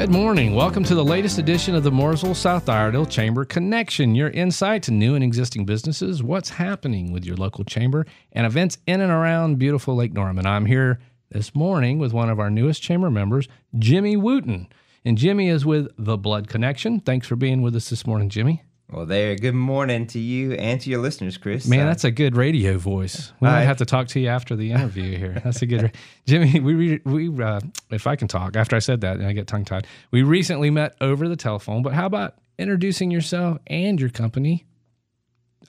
Good morning. Welcome to the latest edition of the Mooresville South Iredell Chamber Connection, your insight to new and existing businesses, what's happening with your local chamber, and events in and around beautiful Lake Norman. I'm here this morning with one of our newest chamber members, Jimmy Wooten. And Jimmy is with The Blood Connection. Thanks for being with us this morning, Jimmy. Well, there. Good morning to you and to your listeners, Chris. Man, uh, that's a good radio voice. We might have to talk to you after the interview here. That's a good, Jimmy. We we uh, if I can talk after I said that, and I get tongue tied. We recently met over the telephone, but how about introducing yourself and your company?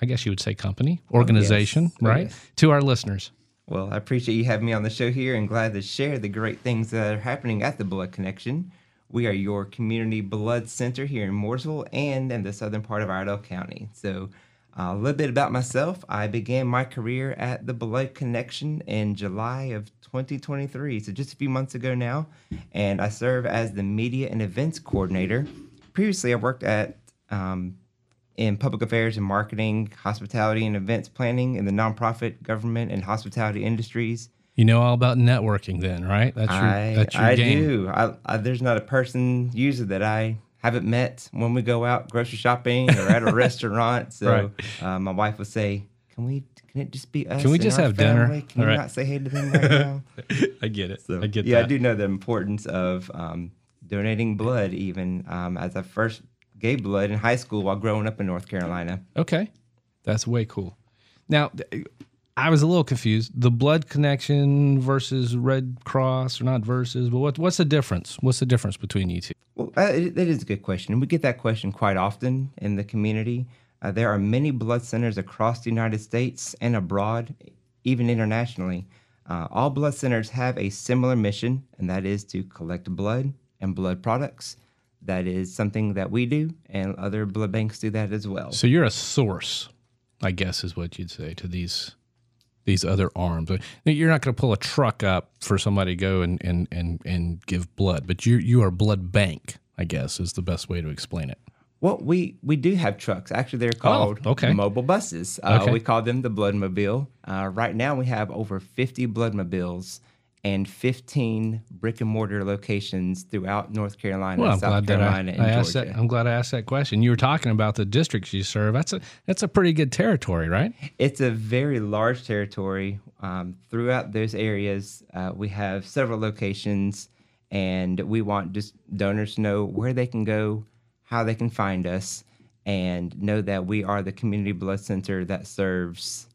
I guess you would say company, organization, oh, yes. right? Oh, yes. To our listeners. Well, I appreciate you having me on the show here, and glad to share the great things that are happening at the Blood Connection. We are your community blood center here in Mooresville and in the southern part of Iredell County. So, uh, a little bit about myself. I began my career at the Blood Connection in July of 2023, so just a few months ago now, and I serve as the media and events coordinator. Previously, I worked at um, in public affairs and marketing, hospitality and events planning in the nonprofit, government, and hospitality industries. You know all about networking, then, right? That's your, I, that's your I game. do. I, I, there's not a person user that I haven't met when we go out grocery shopping or at a restaurant. So right. uh, my wife would say, "Can we? Can it just be us? Can we just have family? dinner? Can all we right. not say hey to them right now?" I get it. So, I get yeah, that. I do know the importance of um, donating blood. Even um, as I first gave blood in high school while growing up in North Carolina. Okay, that's way cool. Now, I was a little confused. The blood connection versus Red Cross, or not versus, but what, what's the difference? What's the difference between you two? Well, uh, that is a good question. We get that question quite often in the community. Uh, there are many blood centers across the United States and abroad, even internationally. Uh, all blood centers have a similar mission, and that is to collect blood and blood products. That is something that we do, and other blood banks do that as well. So you're a source, I guess, is what you'd say to these these other arms. You're not going to pull a truck up for somebody to go and, and, and, and give blood, but you you are blood bank, I guess, is the best way to explain it. Well, we, we do have trucks. Actually, they're oh, called oh, okay. mobile buses. Uh, okay. We call them the Bloodmobile. Uh, right now, we have over 50 Bloodmobiles and 15 brick and mortar locations throughout North Carolina, well, I'm South Carolina, I, and I Georgia. That, I'm glad I asked that question. You were talking about the districts you serve. That's a that's a pretty good territory, right? It's a very large territory. Um, throughout those areas, uh, we have several locations, and we want just donors to know where they can go, how they can find us, and know that we are the community blood center that serves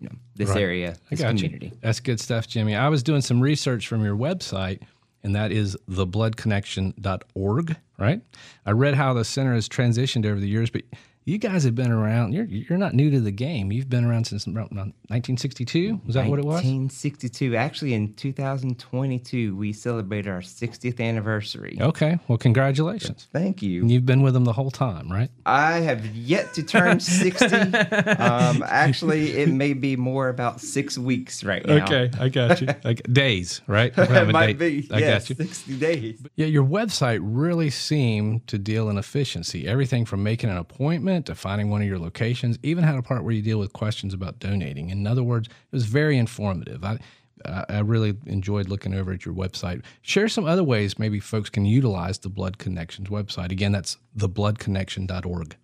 you know this right. area, this community. You. That's good stuff, Jimmy. I was doing some research from your website, and that is thebloodconnection.org, right? I read how the center has transitioned over the years, but you guys have been around. You're you're not new to the game. You've been around since 1962. Was that what it was? 1962. Actually, in 2022, we celebrated our 60th anniversary. Okay. Well, congratulations. Thank you. And you've been with them the whole time, right? I have yet to turn 60. um, actually, it may be more about six weeks right now. Okay, I got you. Like days, right? it might be. I yes, got you. 60 days. Yeah, your website really seemed to deal in efficiency. Everything from making an appointment to finding one of your locations, even had a part where you deal with questions about donating. In other words, it was very informative. I, I really enjoyed looking over at your website. Share some other ways maybe folks can utilize the Blood Connections website. Again, that's thebloodconnection.org.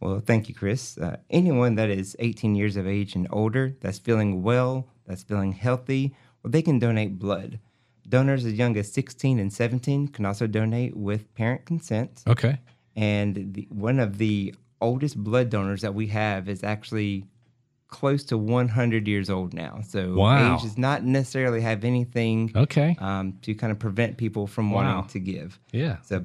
Well, thank you, Chris. Uh, anyone that is 18 years of age and older that's feeling well, that's feeling healthy, well, they can donate blood. Donors as young as 16 and 17 can also donate with parent consent. Okay. And the, one of the oldest blood donors that we have is actually close to 100 years old now. So wow. age does not necessarily have anything okay um, to kind of prevent people from wow. wanting to give. Yeah. So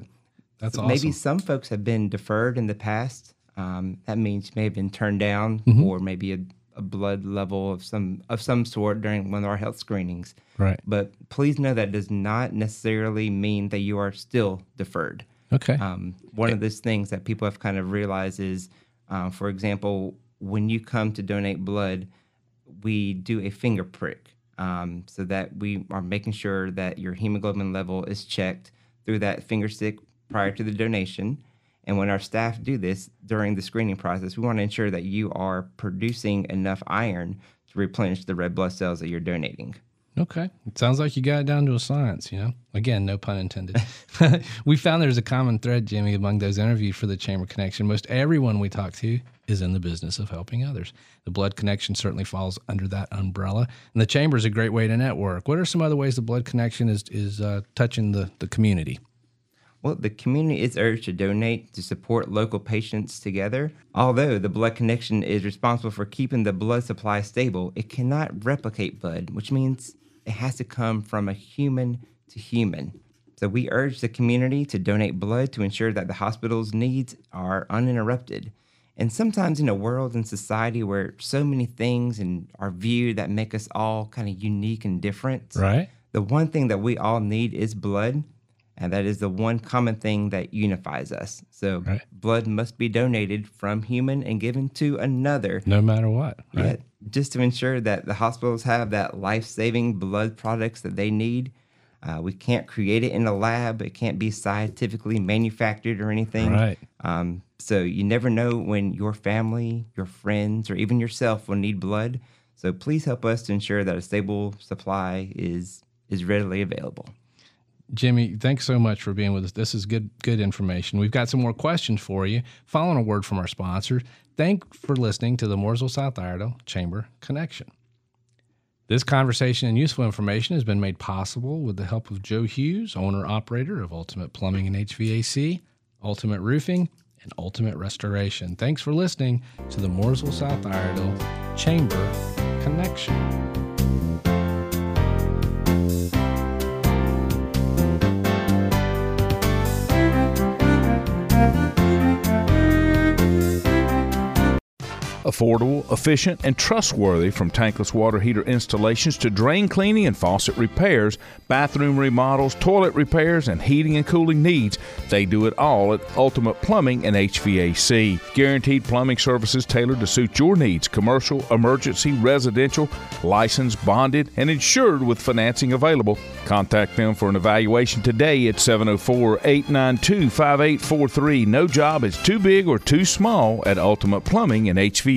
that's so awesome. maybe some folks have been deferred in the past. Um, that means you may have been turned down mm-hmm. or maybe a, a, blood level of some of some sort during one of our health screenings. Right. But please know that does not necessarily mean that you are still deferred. Okay. Um, one of those things that people have kind of realized is, uh, for example, when you come to donate blood, we do a finger prick um, so that we are making sure that your hemoglobin level is checked through that finger stick prior to the donation. And when our staff do this during the screening process, we want to ensure that you are producing enough iron to replenish the red blood cells that you're donating. Okay. It sounds like you got it down to a science, you know? Again, no pun intended. we found there's a common thread, Jimmy, among those interviewed for the Chamber Connection. Most everyone we talk to is in the business of helping others. The Blood Connection certainly falls under that umbrella. And the Chamber is a great way to network. What are some other ways the Blood Connection is, is uh, touching the, the community? Well, the community is urged to donate to support local patients together. Although the Blood Connection is responsible for keeping the blood supply stable, it cannot replicate blood, which means it has to come from a human to human. So we urge the community to donate blood to ensure that the hospital's needs are uninterrupted. And sometimes in a world and society where so many things and are viewed that make us all kind of unique and different, Right. the one thing that we all need is blood, and that is the one common thing that unifies us. So Right. blood must be donated from human and given to another. No matter what. Right. Yet, just to ensure that the hospitals have that life-saving blood products that they need. Uh, we can't create it in a lab. It can't be scientifically manufactured or anything. Right. Um, so you never know when your family, your friends, or even yourself will need blood. So please help us to ensure that a stable supply is is readily available. Jimmy, thanks so much for being with us. This is good good information. We've got some more questions for you. Following a word from our sponsors, thank for listening to the Mooresville South Iredell Chamber Connection. This conversation and useful information has been made possible with the help of Joe Hughes, owner operator of Ultimate Plumbing and HVAC, Ultimate Roofing, and Ultimate Restoration. Thanks for listening to the Mooresville South Iredell Chamber Connection. Affordable, efficient, and trustworthy from tankless water heater installations to drain cleaning and faucet repairs, bathroom remodels, toilet repairs, and heating and cooling needs. They do it all at Ultimate Plumbing and HVAC. Guaranteed plumbing services tailored to suit your needs commercial, emergency, residential, licensed, bonded, and insured with financing available. Contact them for an evaluation today at 704 892 5843. No job is too big or too small at Ultimate Plumbing and HVAC.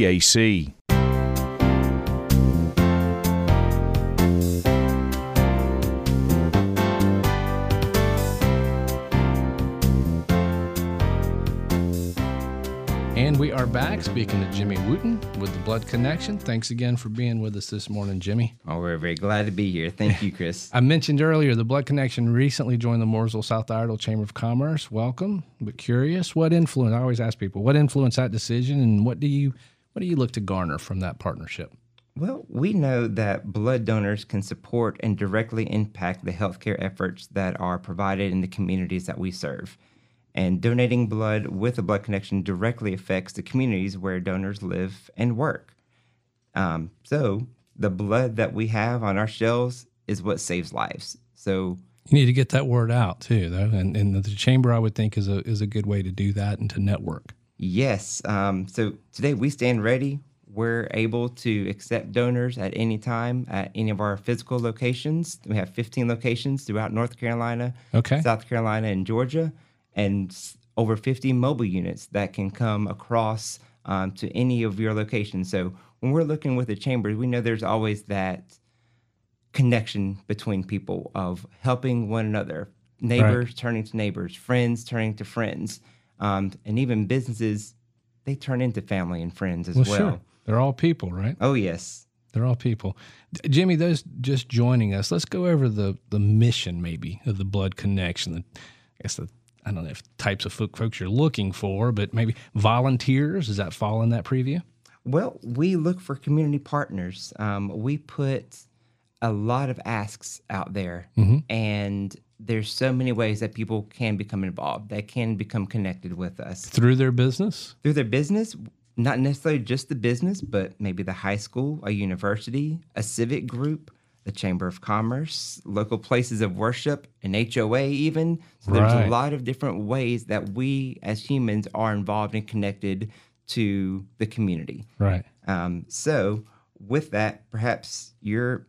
And we are back speaking to Jimmy Wooten with the Blood Connection. Thanks again for being with us this morning, Jimmy. Oh, we're very glad to be here. Thank you, Chris. I mentioned earlier the Blood Connection recently joined the Mooresville South Iredell Chamber of Commerce. Welcome, but curious, what influence? I always ask people, what influenced that decision, and what do you what do you look to garner from that partnership? Well, we know that blood donors can support and directly impact the healthcare efforts that are provided in the communities that we serve. And donating blood with a blood connection directly affects the communities where donors live and work. Um, so, the blood that we have on our shelves is what saves lives. So, You need to get that word out too, though, and, and the chamber I would think is a is a good way to do that and to network. Yes. Um, so today we stand ready. We're able to accept donors at any time at any of our physical locations. We have 15 locations throughout North Carolina, Okay. South Carolina, and Georgia, and over 50 mobile units that can come across um, to any of your locations. So when we're looking with the chambers, we know there's always that connection between people of helping one another, neighbors turning to neighbors, friends turning to friends, um, and even businesses. They turn into family and friends as Well, well. sure, they're all people, right? Oh yes, They're all people. Jimmy, those just joining us, let's go over the the mission maybe of the blood connection. The, I guess the I don't know if types of folks you're looking for, but maybe volunteers. Does that fall in that preview? Well, we look for community partners. Um, we put a lot of asks out there, and there's so many ways that people can become involved, that can become connected with us Through their business? through their business. Not necessarily just the business, but maybe the high school, a university, a civic group, the Chamber of Commerce, local places of worship, an HOA, even. So there's Right. a lot of different ways that we as humans are involved and connected to the community. Right. Um, so, with that, perhaps you're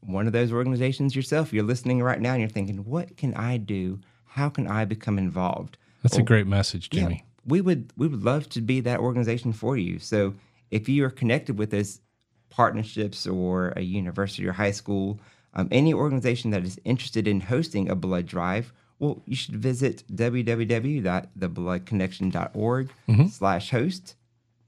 one of those organizations yourself. You're listening right now and you're thinking, what can I do? How can I become involved? That's a great message, Jimmy. we would we would love to be that organization for you. So, if you are connected with us, partnerships or a university or high school, Um, any organization that is interested in hosting a blood drive, well, you should visit www.thebloodconnection.org slash host.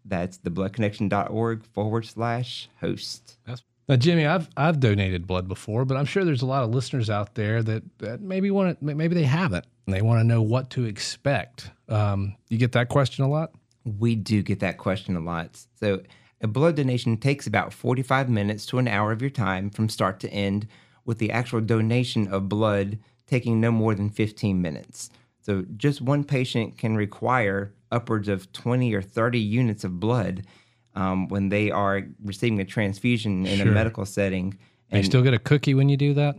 That's thebloodconnection.org forward slash host. That's, now, Jimmy, I've I've donated blood before, but I'm sure there's a lot of listeners out there that, that maybe want to, maybe they haven't, and they want to know what to expect. Um, you get that question a lot. We do get that question a lot. So, a blood donation takes about 45 minutes to an hour of your time from start to end, with the actual donation of blood taking no more than 15 minutes. So, just one patient can require upwards of 20 or 30 units of blood um, when they are receiving a transfusion in Sure. a medical setting. And you still get a cookie when you do that.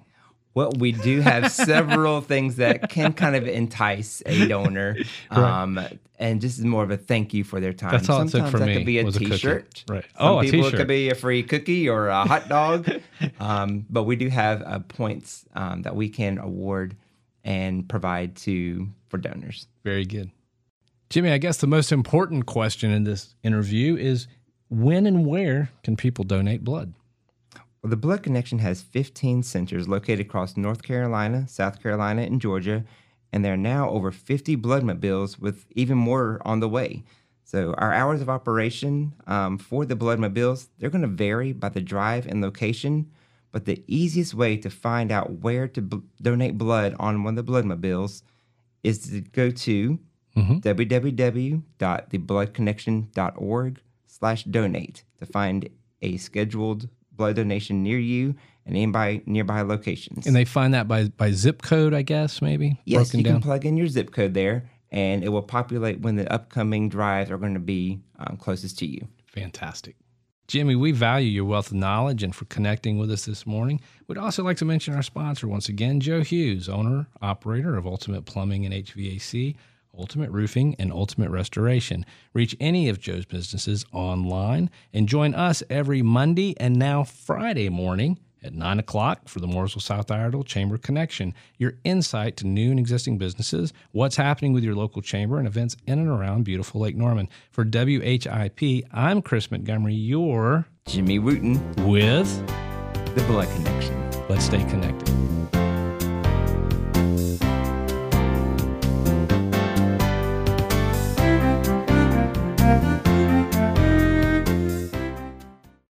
Well, we do have several things that can kind of entice a donor, um, and this is more of a thank you for their time. That's all it took Sometimes for that me could be a a. T-shirt. Right. Some Oh, a people it t-shirt. could be a free cookie or a hot dog. um, but we do have uh, points um, that we can award and provide to for donors. Very good. Jimmy, I guess the most important question in this interview is when and where can people donate blood? Well, the Blood Connection has 15 centers located across North Carolina, South Carolina, and Georgia, and there are now over 50 bloodmobiles with even more on the way. So our hours of operation um, for the bloodmobiles, they're going to vary by the drive and location, but the easiest way to find out where to b- donate blood on one of the bloodmobiles is to go to www.thebloodconnection.org slash donate to find a scheduled blood donation near you and nearby nearby locations. And they find that by by zip code, I guess, maybe yes, you down. can plug in your zip code there, and it will populate when the upcoming drives are going to be um, closest to you. Fantastic. Jimmy, we value your wealth of knowledge and for connecting with us this morning. We'd also like to mention our sponsor once again, Joe Hughes, owner, operator of Ultimate Plumbing and HVAC, Ultimate Roofing, and Ultimate Restoration. Reach any of Joe's businesses online and join us every Monday and now Friday morning at 9 o'clock for the Mooresville South Iredell Chamber Connection, your insight to new and existing businesses, what's happening with your local chamber, and events in and around beautiful Lake Norman. For WHIP, I'm Chris Montgomery, your Jimmy Wooten, with the Blood Connection. Let's Stay Connected.